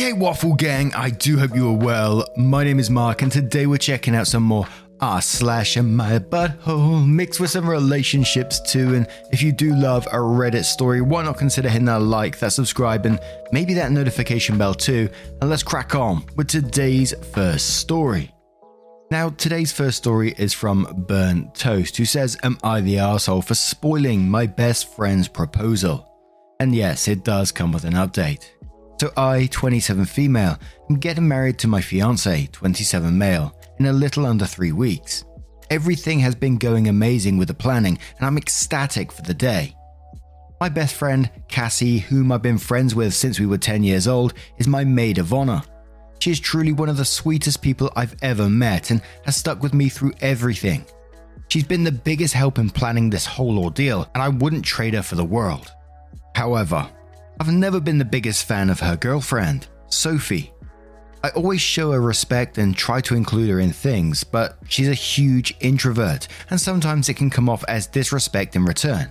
Hey, Waffle Gang, I do hope you are well. My name is Mark, and today we're checking out some more R slash and my butthole mixed with some relationships too. And if you do love a Reddit story, why not consider hitting that like, that subscribe, and maybe that notification bell too? And let's crack on with today's first story. Now, today's first story is from Burnt Toast, who says, Am I the asshole for spoiling my best friend's proposal? And yes, it does come with an update. So I, 27 female, am getting married to my fiance, 27 male, in a little under three weeks. Everything has been going amazing with the planning, and I'm ecstatic for the day. My best friend, Cassie, whom I've been friends with since we were 10 years old, is my maid of honor. She is truly one of the sweetest people I've ever met and has stuck with me through everything. She's been the biggest help in planning this whole ordeal, and I wouldn't trade her for the world. However, I've never been the biggest fan of her girlfriend, Sophie. I always show her respect and try to include her in things, but she's a huge introvert, and sometimes it can come off as disrespect in return.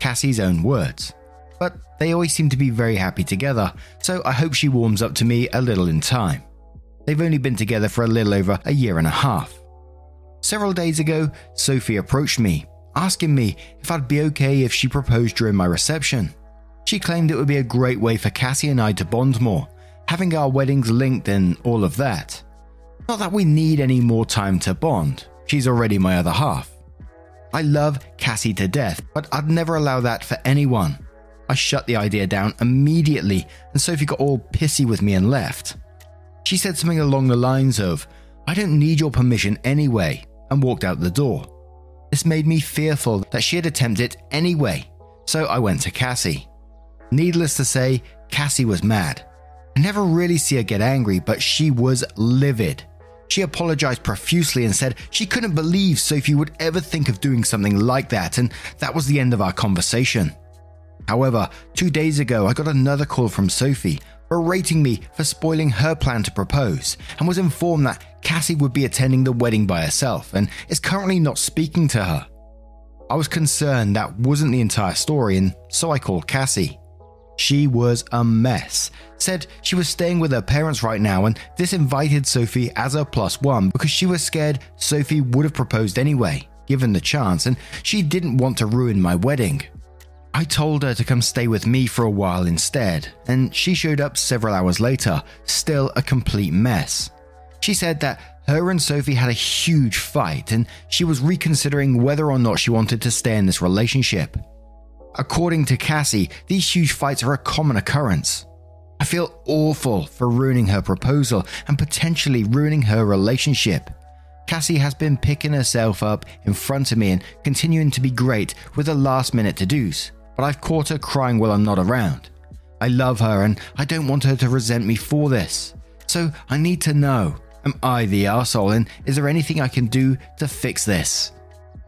Cassie's own words. But they always seem to be very happy together, so I hope she warms up to me a little in time. They've only been together for a little over a year and a half. Several days ago, Sophie approached me, asking me if I'd be okay if she proposed during my reception. She claimed it would be a great way for Cassie and I to bond more, having our weddings linked and all of that. Not that we need any more time to bond, she's already my other half. I love Cassie to death, but I'd never allow that for anyone. I shut the idea down immediately, and Sophie got all pissy with me and left. She said something along the lines of, I don't need your permission anyway, and walked out the door. This made me fearful that she had attempted it anyway, so I went to Cassie. Needless to say, Cassie was mad. I never really see her get angry, but she was livid. She apologized profusely and said she couldn't believe Sophie would ever think of doing something like that, and that was the end of our conversation. However, two days ago, I got another call from Sophie berating me for spoiling her plan to propose and was informed that Cassie would be attending the wedding by herself and is currently not speaking to her. I was concerned that wasn't the entire story, and so I called Cassie. She was a mess. Said she was staying with her parents right now, and this invited Sophie as a plus one because she was scared Sophie would have proposed anyway, given the chance, and she didn't want to ruin my wedding. I told her to come stay with me for a while instead, and she showed up several hours later, still a complete mess. She said that her and Sophie had a huge fight, and she was reconsidering whether or not she wanted to stay in this relationship. According to Cassie, these huge fights are a common occurrence. I feel awful for ruining her proposal and potentially ruining her relationship. Cassie has been picking herself up in front of me and continuing to be great with the last minute to do's, but I've caught her crying while I'm not around. I love her and I don't want her to resent me for this. So I need to know am I the arsehole and is there anything I can do to fix this?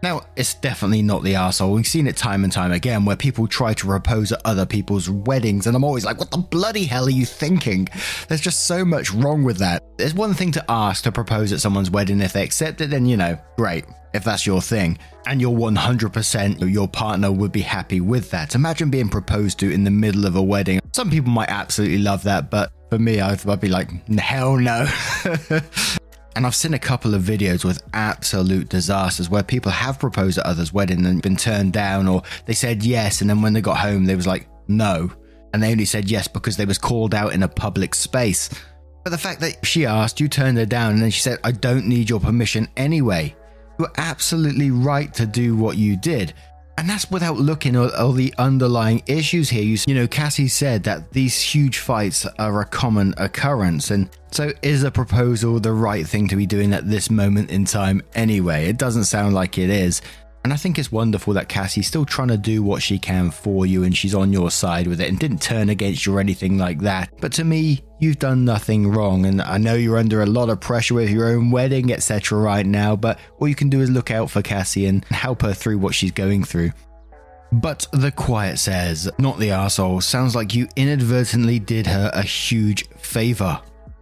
Now, it's definitely not the asshole. We've seen it time and time again where people try to propose at other people's weddings, and I'm always like, what the bloody hell are you thinking? There's just so much wrong with that. There's one thing to ask to propose at someone's wedding. If they accept it, then you know, great, if that's your thing. And you're 100% your partner would be happy with that. Imagine being proposed to in the middle of a wedding. Some people might absolutely love that, but for me, I'd, I'd be like, hell no. And I've seen a couple of videos with absolute disasters where people have proposed at others' wedding and been turned down, or they said yes, and then when they got home, they was like, no. And they only said yes because they was called out in a public space. But the fact that she asked, you turned her down, and then she said, I don't need your permission anyway. You were absolutely right to do what you did. And that's without looking at all the underlying issues here. You, you know, Cassie said that these huge fights are a common occurrence. And so, is a proposal the right thing to be doing at this moment in time anyway? It doesn't sound like it is. And I think it's wonderful that Cassie's still trying to do what she can for you and she's on your side with it and didn't turn against you or anything like that. But to me, you've done nothing wrong. And I know you're under a lot of pressure with your own wedding, etc. right now, but all you can do is look out for Cassie and help her through what she's going through. But the quiet says, not the asshole, sounds like you inadvertently did her a huge favor.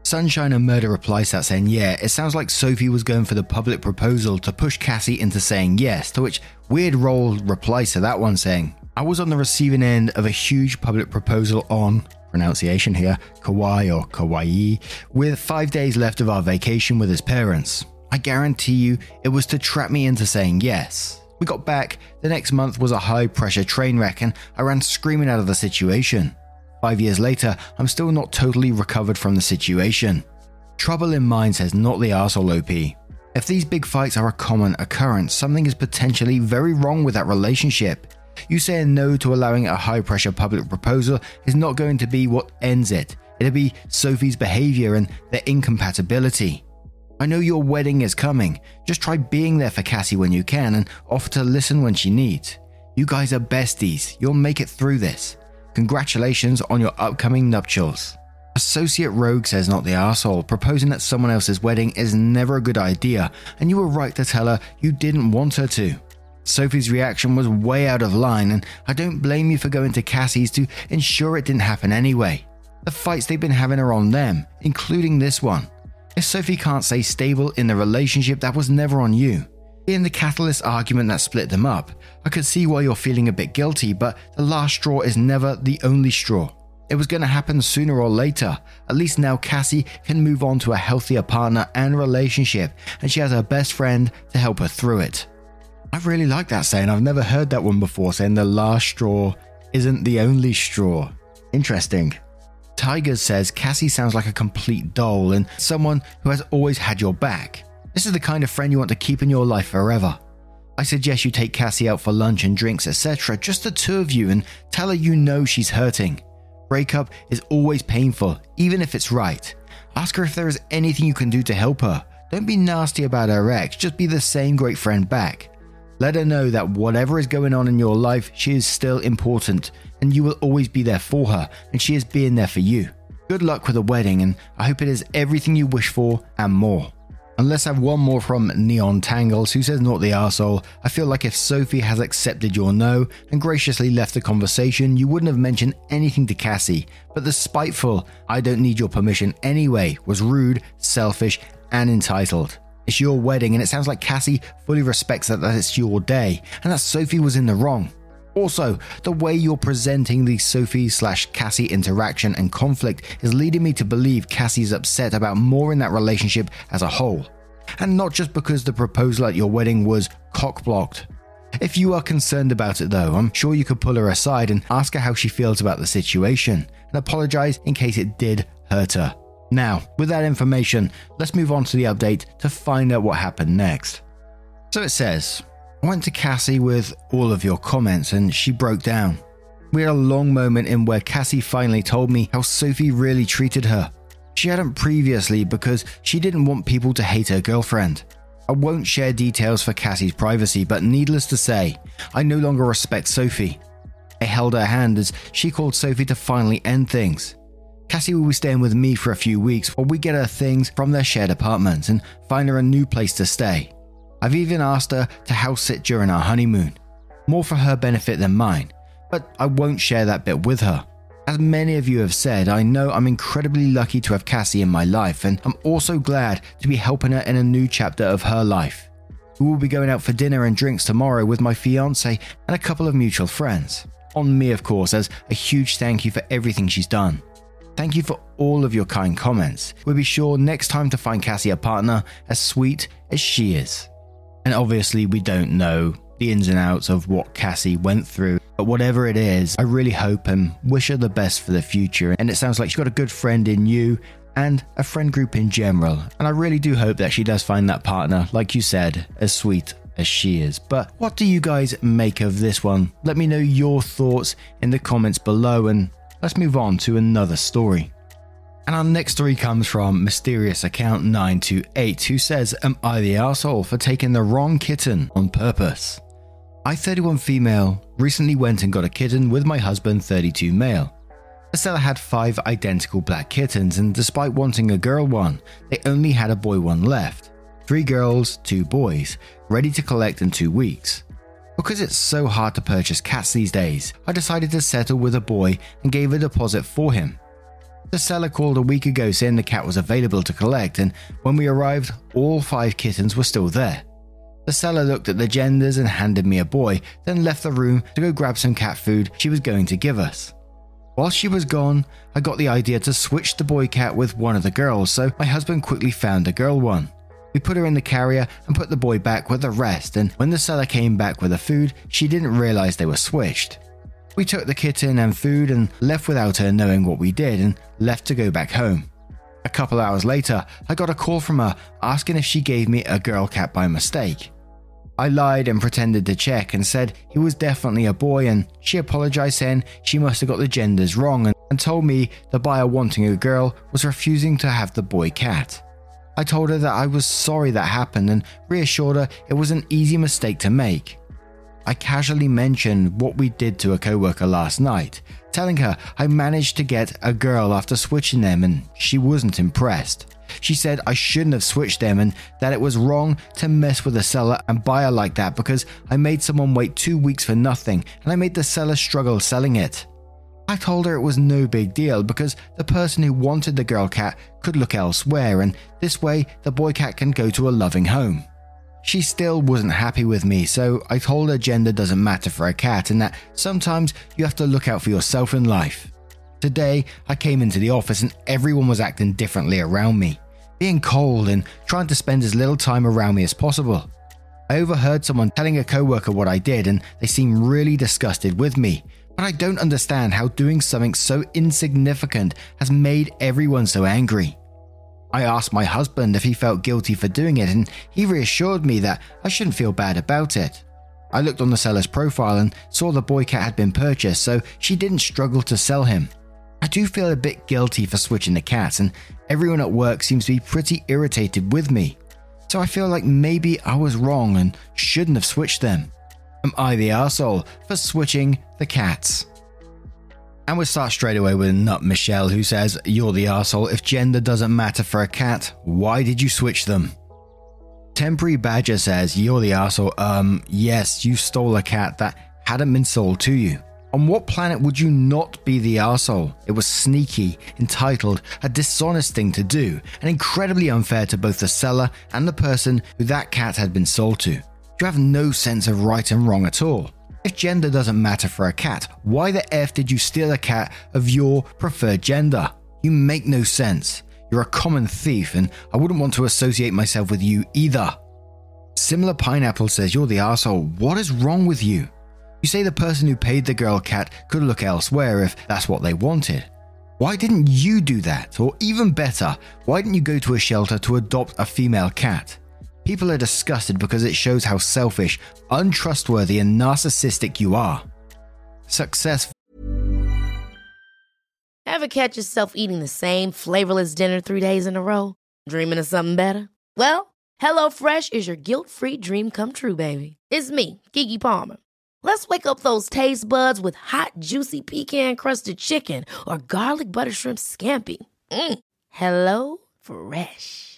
Sunshine and Murder replies that saying, Yeah, it sounds like Sophie was going for the public proposal to push Cassie into saying yes, to which Weird Roll replies to that one saying, I was on the receiving end of a huge public proposal on, pronunciation here, Kauai or Kauai, with five days left of our vacation with his parents. I guarantee you it was to trap me into saying yes. We got back, the next month was a high pressure train wreck, and I ran screaming out of the situation. Five years later, I'm still not totally recovered from the situation. Trouble in mind says not the arsehole OP. If these big fights are a common occurrence, something is potentially very wrong with that relationship. You saying no to allowing a high pressure public proposal is not going to be what ends it. It'll be Sophie's behavior and their incompatibility. I know your wedding is coming. Just try being there for Cassie when you can and offer to listen when she needs. You guys are besties. You'll make it through this. Congratulations on your upcoming nuptials. Associate Rogue says not the asshole, proposing at someone else's wedding is never a good idea, and you were right to tell her you didn't want her to. Sophie's reaction was way out of line, and I don't blame you for going to Cassie's to ensure it didn't happen anyway. The fights they've been having are on them, including this one. If Sophie can't stay stable in the relationship, that was never on you. In the catalyst argument that split them up, I could see why you're feeling a bit guilty, but the last straw is never the only straw. It was going to happen sooner or later. At least now Cassie can move on to a healthier partner and relationship, and she has her best friend to help her through it. I really like that saying. I've never heard that one before, saying the last straw isn't the only straw. Interesting. Tigers says Cassie sounds like a complete doll and someone who has always had your back. This is the kind of friend you want to keep in your life forever. I suggest you take Cassie out for lunch and drinks, etc., just the two of you, and tell her you know she's hurting. Breakup is always painful, even if it's right. Ask her if there is anything you can do to help her. Don't be nasty about her ex, just be the same great friend back. Let her know that whatever is going on in your life, she is still important, and you will always be there for her, and she is being there for you. Good luck with the wedding, and I hope it is everything you wish for and more. And let's have one more from Neon Tangles, who says, Not the arsehole. I feel like if Sophie has accepted your no and graciously left the conversation, you wouldn't have mentioned anything to Cassie. But the spiteful, I don't need your permission anyway, was rude, selfish, and entitled. It's your wedding, and it sounds like Cassie fully respects that, that it's your day, and that Sophie was in the wrong. Also, the way you're presenting the Sophie slash Cassie interaction and conflict is leading me to believe Cassie's upset about more in that relationship as a whole. And not just because the proposal at your wedding was cock blocked. If you are concerned about it though, I'm sure you could pull her aside and ask her how she feels about the situation and apologize in case it did hurt her. Now, with that information, let's move on to the update to find out what happened next. So it says, I went to Cassie with all of your comments and she broke down. We had a long moment in where Cassie finally told me how Sophie really treated her. She hadn't previously because she didn't want people to hate her girlfriend. I won't share details for Cassie's privacy, but needless to say, I no longer respect Sophie. I held her hand as she called Sophie to finally end things. Cassie will be staying with me for a few weeks while we get her things from their shared apartment and find her a new place to stay. I've even asked her to house sit during our honeymoon, more for her benefit than mine, but I won't share that bit with her. As many of you have said, I know I'm incredibly lucky to have Cassie in my life, and I'm also glad to be helping her in a new chapter of her life. We will be going out for dinner and drinks tomorrow with my fiance and a couple of mutual friends. On me, of course, as a huge thank you for everything she's done. Thank you for all of your kind comments. We'll be sure next time to find Cassie a partner as sweet as she is. And obviously, we don't know the ins and outs of what Cassie went through. But whatever it is, I really hope and wish her the best for the future. And it sounds like she's got a good friend in you and a friend group in general. And I really do hope that she does find that partner, like you said, as sweet as she is. But what do you guys make of this one? Let me know your thoughts in the comments below and let's move on to another story. And our next story comes from mysterious account 928 who says, Am I the asshole for taking the wrong kitten on purpose? I, 31 female, recently went and got a kitten with my husband, 32 male. The seller had five identical black kittens, and despite wanting a girl one, they only had a boy one left. Three girls, two boys, ready to collect in two weeks. Because it's so hard to purchase cats these days, I decided to settle with a boy and gave a deposit for him. The seller called a week ago saying the cat was available to collect, and when we arrived, all five kittens were still there. The seller looked at the genders and handed me a boy, then left the room to go grab some cat food she was going to give us. While she was gone, I got the idea to switch the boy cat with one of the girls, so my husband quickly found a girl one. We put her in the carrier and put the boy back with the rest, and when the seller came back with the food, she didn't realize they were switched. We took the kitten and food and left without her knowing what we did and left to go back home. A couple hours later, I got a call from her asking if she gave me a girl cat by mistake. I lied and pretended to check and said he was definitely a boy, and she apologized saying she must have got the genders wrong and, told me the buyer wanting a girl was refusing to have the boy cat. I told her that I was sorry that happened and reassured her it was an easy mistake to make. I casually mentioned what we did to a coworker last night, telling her I managed to get a girl after switching them and she wasn't impressed. She said I shouldn't have switched them and that it was wrong to mess with a seller and buyer like that because I made someone wait two weeks for nothing and I made the seller struggle selling it. I told her it was no big deal because the person who wanted the girl cat could look elsewhere and this way the boy cat can go to a loving home. She still wasn't happy with me, so I told her gender doesn't matter for a cat and that sometimes you have to look out for yourself in life. Today, I came into the office and everyone was acting differently around me, being cold and trying to spend as little time around me as possible. I overheard someone telling a coworker what I did and they seemed really disgusted with me, but I don't understand how doing something so insignificant has made everyone so angry. I asked my husband if he felt guilty for doing it, and he reassured me that I shouldn't feel bad about it. I looked on the seller's profile and saw the boy cat had been purchased, so she didn't struggle to sell him. I do feel a bit guilty for switching the cats, and everyone at work seems to be pretty irritated with me. So I feel like maybe I was wrong and shouldn't have switched them. Am I the asshole for switching the cats? And we'll start straight away with Nut Michelle, who says, You're the asshole. If gender doesn't matter for a cat, why did you switch them? Temporary Badger says, You're the asshole. Um, yes, you stole a cat that hadn't been sold to you. On what planet would you not be the asshole? It was sneaky, entitled, a dishonest thing to do, and incredibly unfair to both the seller and the person who that cat had been sold to. You have no sense of right and wrong at all. If gender doesn't matter for a cat, why the F did you steal a cat of your preferred gender? You make no sense. You're a common thief, and I wouldn't want to associate myself with you either. Similar Pineapple says you're the asshole. What is wrong with you? You say the person who paid the girl cat could look elsewhere if that's what they wanted. Why didn't you do that? Or even better, why didn't you go to a shelter to adopt a female cat? People are disgusted because it shows how selfish, untrustworthy, and narcissistic you are. Success. Ever catch yourself eating the same flavorless dinner three days in a row? Dreaming of something better? Well, HelloFresh is your guilt free dream come true, baby. It's me, Keke Palmer. Let's wake up those taste buds with hot, juicy pecan crusted chicken or garlic butter shrimp scampi. Mm. Hello Fresh.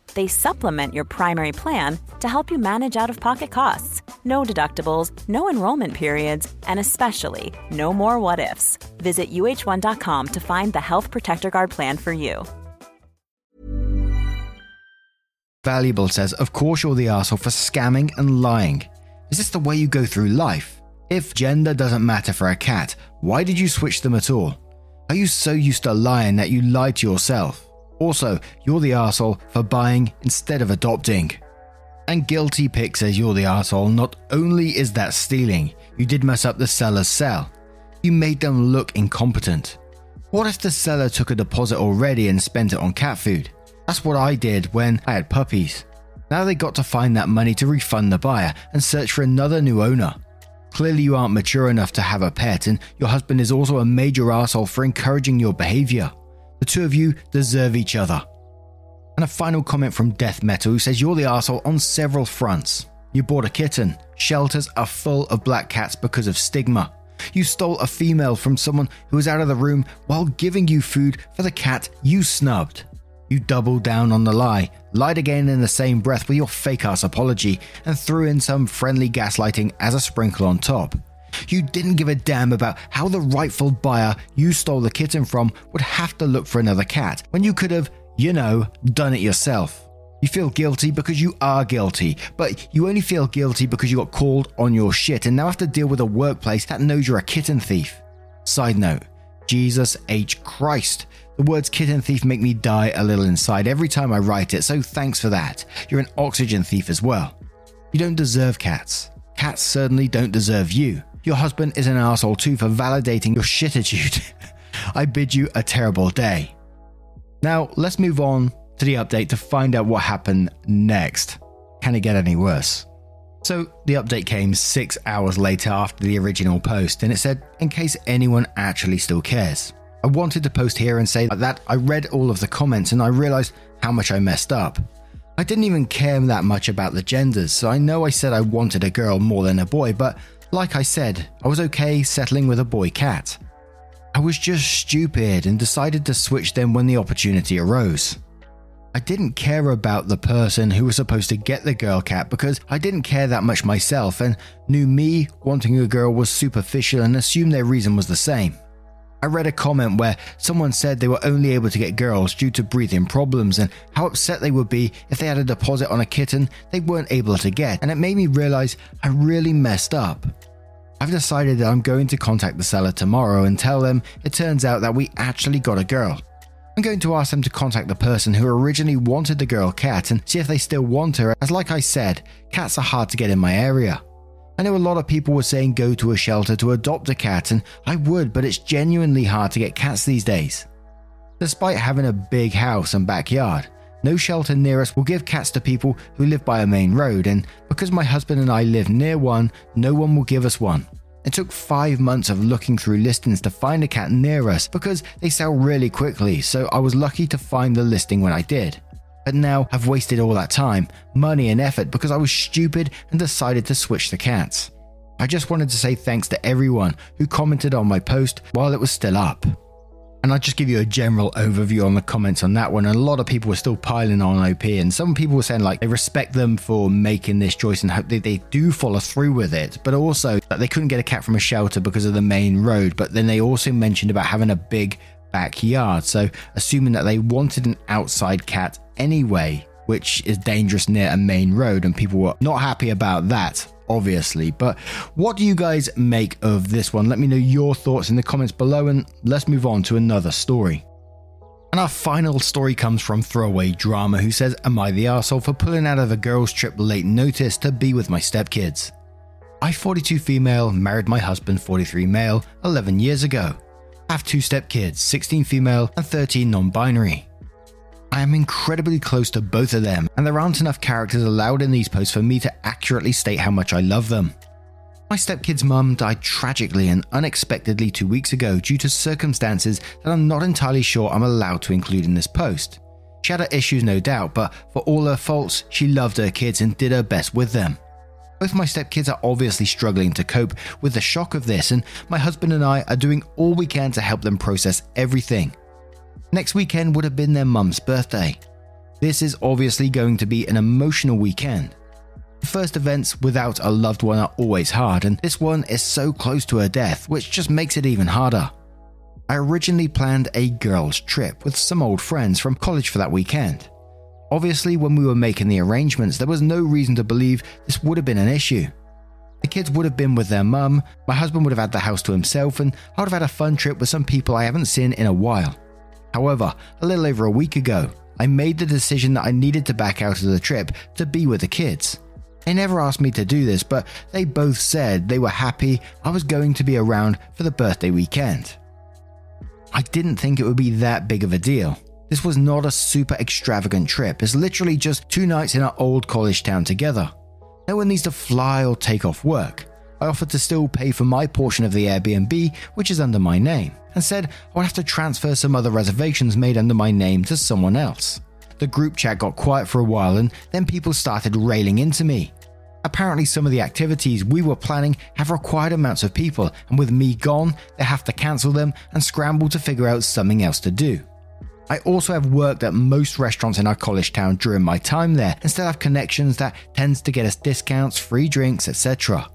they supplement your primary plan to help you manage out of pocket costs. No deductibles, no enrollment periods, and especially no more what ifs. Visit uh1.com to find the Health Protector Guard plan for you. Valuable says, Of course, you're the asshole for scamming and lying. Is this the way you go through life? If gender doesn't matter for a cat, why did you switch them at all? Are you so used to lying that you lie to yourself? Also, you're the asshole for buying instead of adopting. And Guilty Pick says you're the asshole. Not only is that stealing, you did mess up the seller's sell. You made them look incompetent. What if the seller took a deposit already and spent it on cat food? That's what I did when I had puppies. Now they got to find that money to refund the buyer and search for another new owner. Clearly, you aren't mature enough to have a pet, and your husband is also a major asshole for encouraging your behavior. The two of you deserve each other. And a final comment from Death Metal who says you're the asshole on several fronts. You bought a kitten. Shelters are full of black cats because of stigma. You stole a female from someone who was out of the room while giving you food for the cat you snubbed. You doubled down on the lie, lied again in the same breath with your fake ass apology, and threw in some friendly gaslighting as a sprinkle on top. You didn't give a damn about how the rightful buyer you stole the kitten from would have to look for another cat when you could have, you know, done it yourself. You feel guilty because you are guilty, but you only feel guilty because you got called on your shit and now have to deal with a workplace that knows you're a kitten thief. Side note Jesus H. Christ. The words kitten thief make me die a little inside every time I write it, so thanks for that. You're an oxygen thief as well. You don't deserve cats. Cats certainly don't deserve you. Your husband is an asshole too for validating your shititude. I bid you a terrible day. Now, let's move on to the update to find out what happened next. Can it get any worse? So, the update came six hours later after the original post, and it said, in case anyone actually still cares. I wanted to post here and say that I read all of the comments and I realized how much I messed up. I didn't even care that much about the genders, so I know I said I wanted a girl more than a boy, but like I said, I was okay settling with a boy cat. I was just stupid and decided to switch them when the opportunity arose. I didn't care about the person who was supposed to get the girl cat because I didn't care that much myself and knew me wanting a girl was superficial and assumed their reason was the same. I read a comment where someone said they were only able to get girls due to breathing problems and how upset they would be if they had a deposit on a kitten they weren't able to get, and it made me realize I really messed up. I've decided that I'm going to contact the seller tomorrow and tell them it turns out that we actually got a girl. I'm going to ask them to contact the person who originally wanted the girl cat and see if they still want her, as, like I said, cats are hard to get in my area. I know a lot of people were saying go to a shelter to adopt a cat, and I would, but it's genuinely hard to get cats these days. Despite having a big house and backyard, no shelter near us will give cats to people who live by a main road, and because my husband and I live near one, no one will give us one. It took five months of looking through listings to find a cat near us because they sell really quickly, so I was lucky to find the listing when I did. But now I've wasted all that time, money, and effort because I was stupid and decided to switch the cats. I just wanted to say thanks to everyone who commented on my post while it was still up. And I'll just give you a general overview on the comments on that one. A lot of people were still piling on OP, and some people were saying like they respect them for making this choice and hope they do follow through with it, but also that they couldn't get a cat from a shelter because of the main road. But then they also mentioned about having a big backyard, so assuming that they wanted an outside cat anyway, which is dangerous near a main road, and people were not happy about that obviously. But what do you guys make of this one? Let me know your thoughts in the comments below, and let's move on to another story. And our final story comes from Throwaway Drama, who says, Am I the asshole for pulling out of a girls' trip late notice to be with my stepkids? I, 42 female, married my husband, 43 male, 11 years ago. Have two stepkids, 16 female and 13 non binary. I am incredibly close to both of them, and there aren't enough characters allowed in these posts for me to accurately state how much I love them. My stepkid's mum died tragically and unexpectedly two weeks ago due to circumstances that I'm not entirely sure I'm allowed to include in this post. She had her issues, no doubt, but for all her faults, she loved her kids and did her best with them. Both my stepkids are obviously struggling to cope with the shock of this, and my husband and I are doing all we can to help them process everything. Next weekend would have been their mum's birthday. This is obviously going to be an emotional weekend. First events without a loved one are always hard, and this one is so close to her death, which just makes it even harder. I originally planned a girls' trip with some old friends from college for that weekend. Obviously, when we were making the arrangements, there was no reason to believe this would have been an issue. The kids would have been with their mum, my husband would have had the house to himself, and I would have had a fun trip with some people I haven't seen in a while. However, a little over a week ago, I made the decision that I needed to back out of the trip to be with the kids. They never asked me to do this, but they both said they were happy I was going to be around for the birthday weekend. I didn't think it would be that big of a deal. This was not a super extravagant trip, it's literally just two nights in our old college town together. No one needs to fly or take off work. I offered to still pay for my portion of the Airbnb, which is under my name, and said I would have to transfer some other reservations made under my name to someone else. The group chat got quiet for a while and then people started railing into me. Apparently, some of the activities we were planning have required amounts of people, and with me gone, they have to cancel them and scramble to figure out something else to do. I also have worked at most restaurants in our college town during my time there and still have connections that tends to get us discounts, free drinks, etc.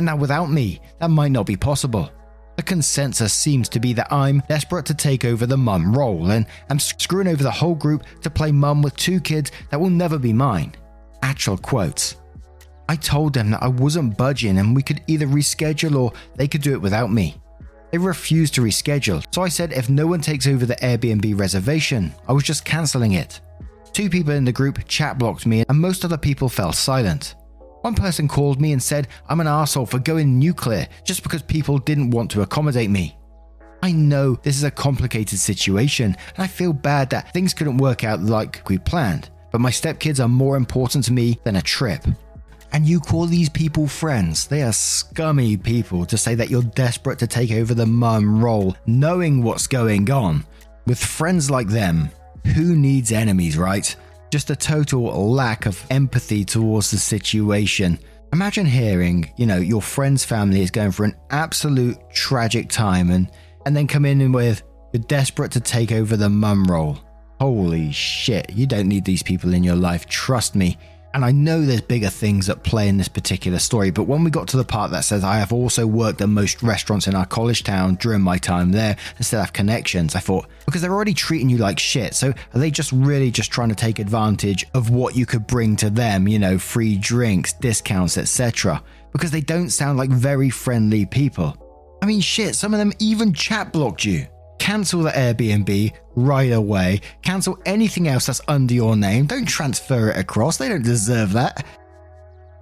And now without me, that might not be possible. The consensus seems to be that I'm desperate to take over the mum role and I'm screwing over the whole group to play mum with two kids that will never be mine. Actual quotes. I told them that I wasn't budging and we could either reschedule or they could do it without me. They refused to reschedule, so I said if no one takes over the Airbnb reservation, I was just cancelling it. Two people in the group chat blocked me and most other people fell silent. One person called me and said I'm an asshole for going nuclear just because people didn't want to accommodate me. I know this is a complicated situation and I feel bad that things couldn't work out like we planned, but my stepkids are more important to me than a trip. And you call these people friends? They are scummy people to say that you're desperate to take over the mum role, knowing what's going on. With friends like them, who needs enemies, right? Just a total lack of empathy towards the situation. Imagine hearing, you know, your friend's family is going for an absolute tragic time and, and then come in with, you're desperate to take over the mum role. Holy shit, you don't need these people in your life, trust me. And I know there's bigger things at play in this particular story, but when we got to the part that says I have also worked at most restaurants in our college town during my time there and still have connections, I thought, because they're already treating you like shit, so are they just really just trying to take advantage of what you could bring to them, you know, free drinks, discounts, etc.? Because they don't sound like very friendly people. I mean, shit, some of them even chat blocked you cancel the Airbnb right away. Cancel anything else that's under your name. Don't transfer it across. They don't deserve that.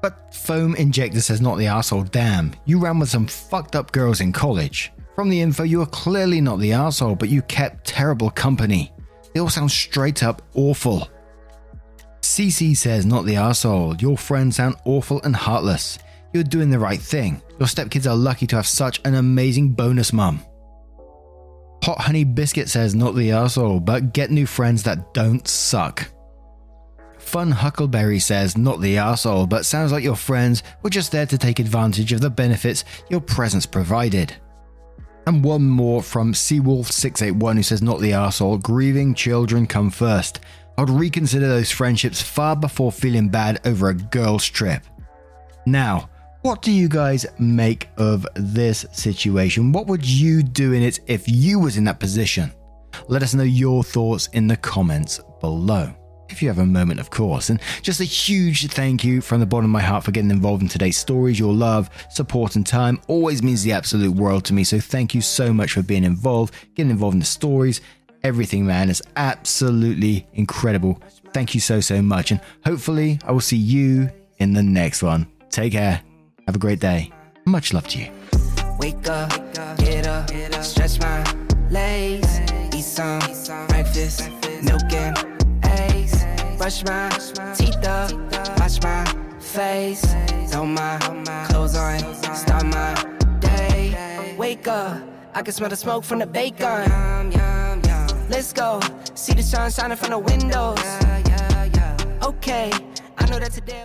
But Foam Injector says, not the asshole. Damn, you ran with some fucked up girls in college. From the info, you are clearly not the asshole, but you kept terrible company. They all sound straight up awful. CC says, not the asshole. Your friends sound awful and heartless. You're doing the right thing. Your stepkids are lucky to have such an amazing bonus mum. Hot Honey Biscuit says, not the asshole, but get new friends that don't suck. Fun Huckleberry says, not the asshole, but sounds like your friends were just there to take advantage of the benefits your presence provided. And one more from Seawolf681 who says, not the asshole, grieving children come first. I'd reconsider those friendships far before feeling bad over a girl's trip. Now, what do you guys make of this situation? What would you do in it if you was in that position? Let us know your thoughts in the comments below. If you have a moment, of course. And just a huge thank you from the bottom of my heart for getting involved in today's stories. Your love, support, and time always means the absolute world to me. So thank you so much for being involved, getting involved in the stories. Everything, man, is absolutely incredible. Thank you so, so much. And hopefully, I will see you in the next one. Take care. Have a great day. Much love to you. Wake up, get up, stretch my legs, eat some breakfast, milk and eggs, brush my teeth up, wash my face, throw my clothes on, start my day. Wake up, I can smell the smoke from the bacon. Let's go, see the sun shining from the windows. Okay, I know that today.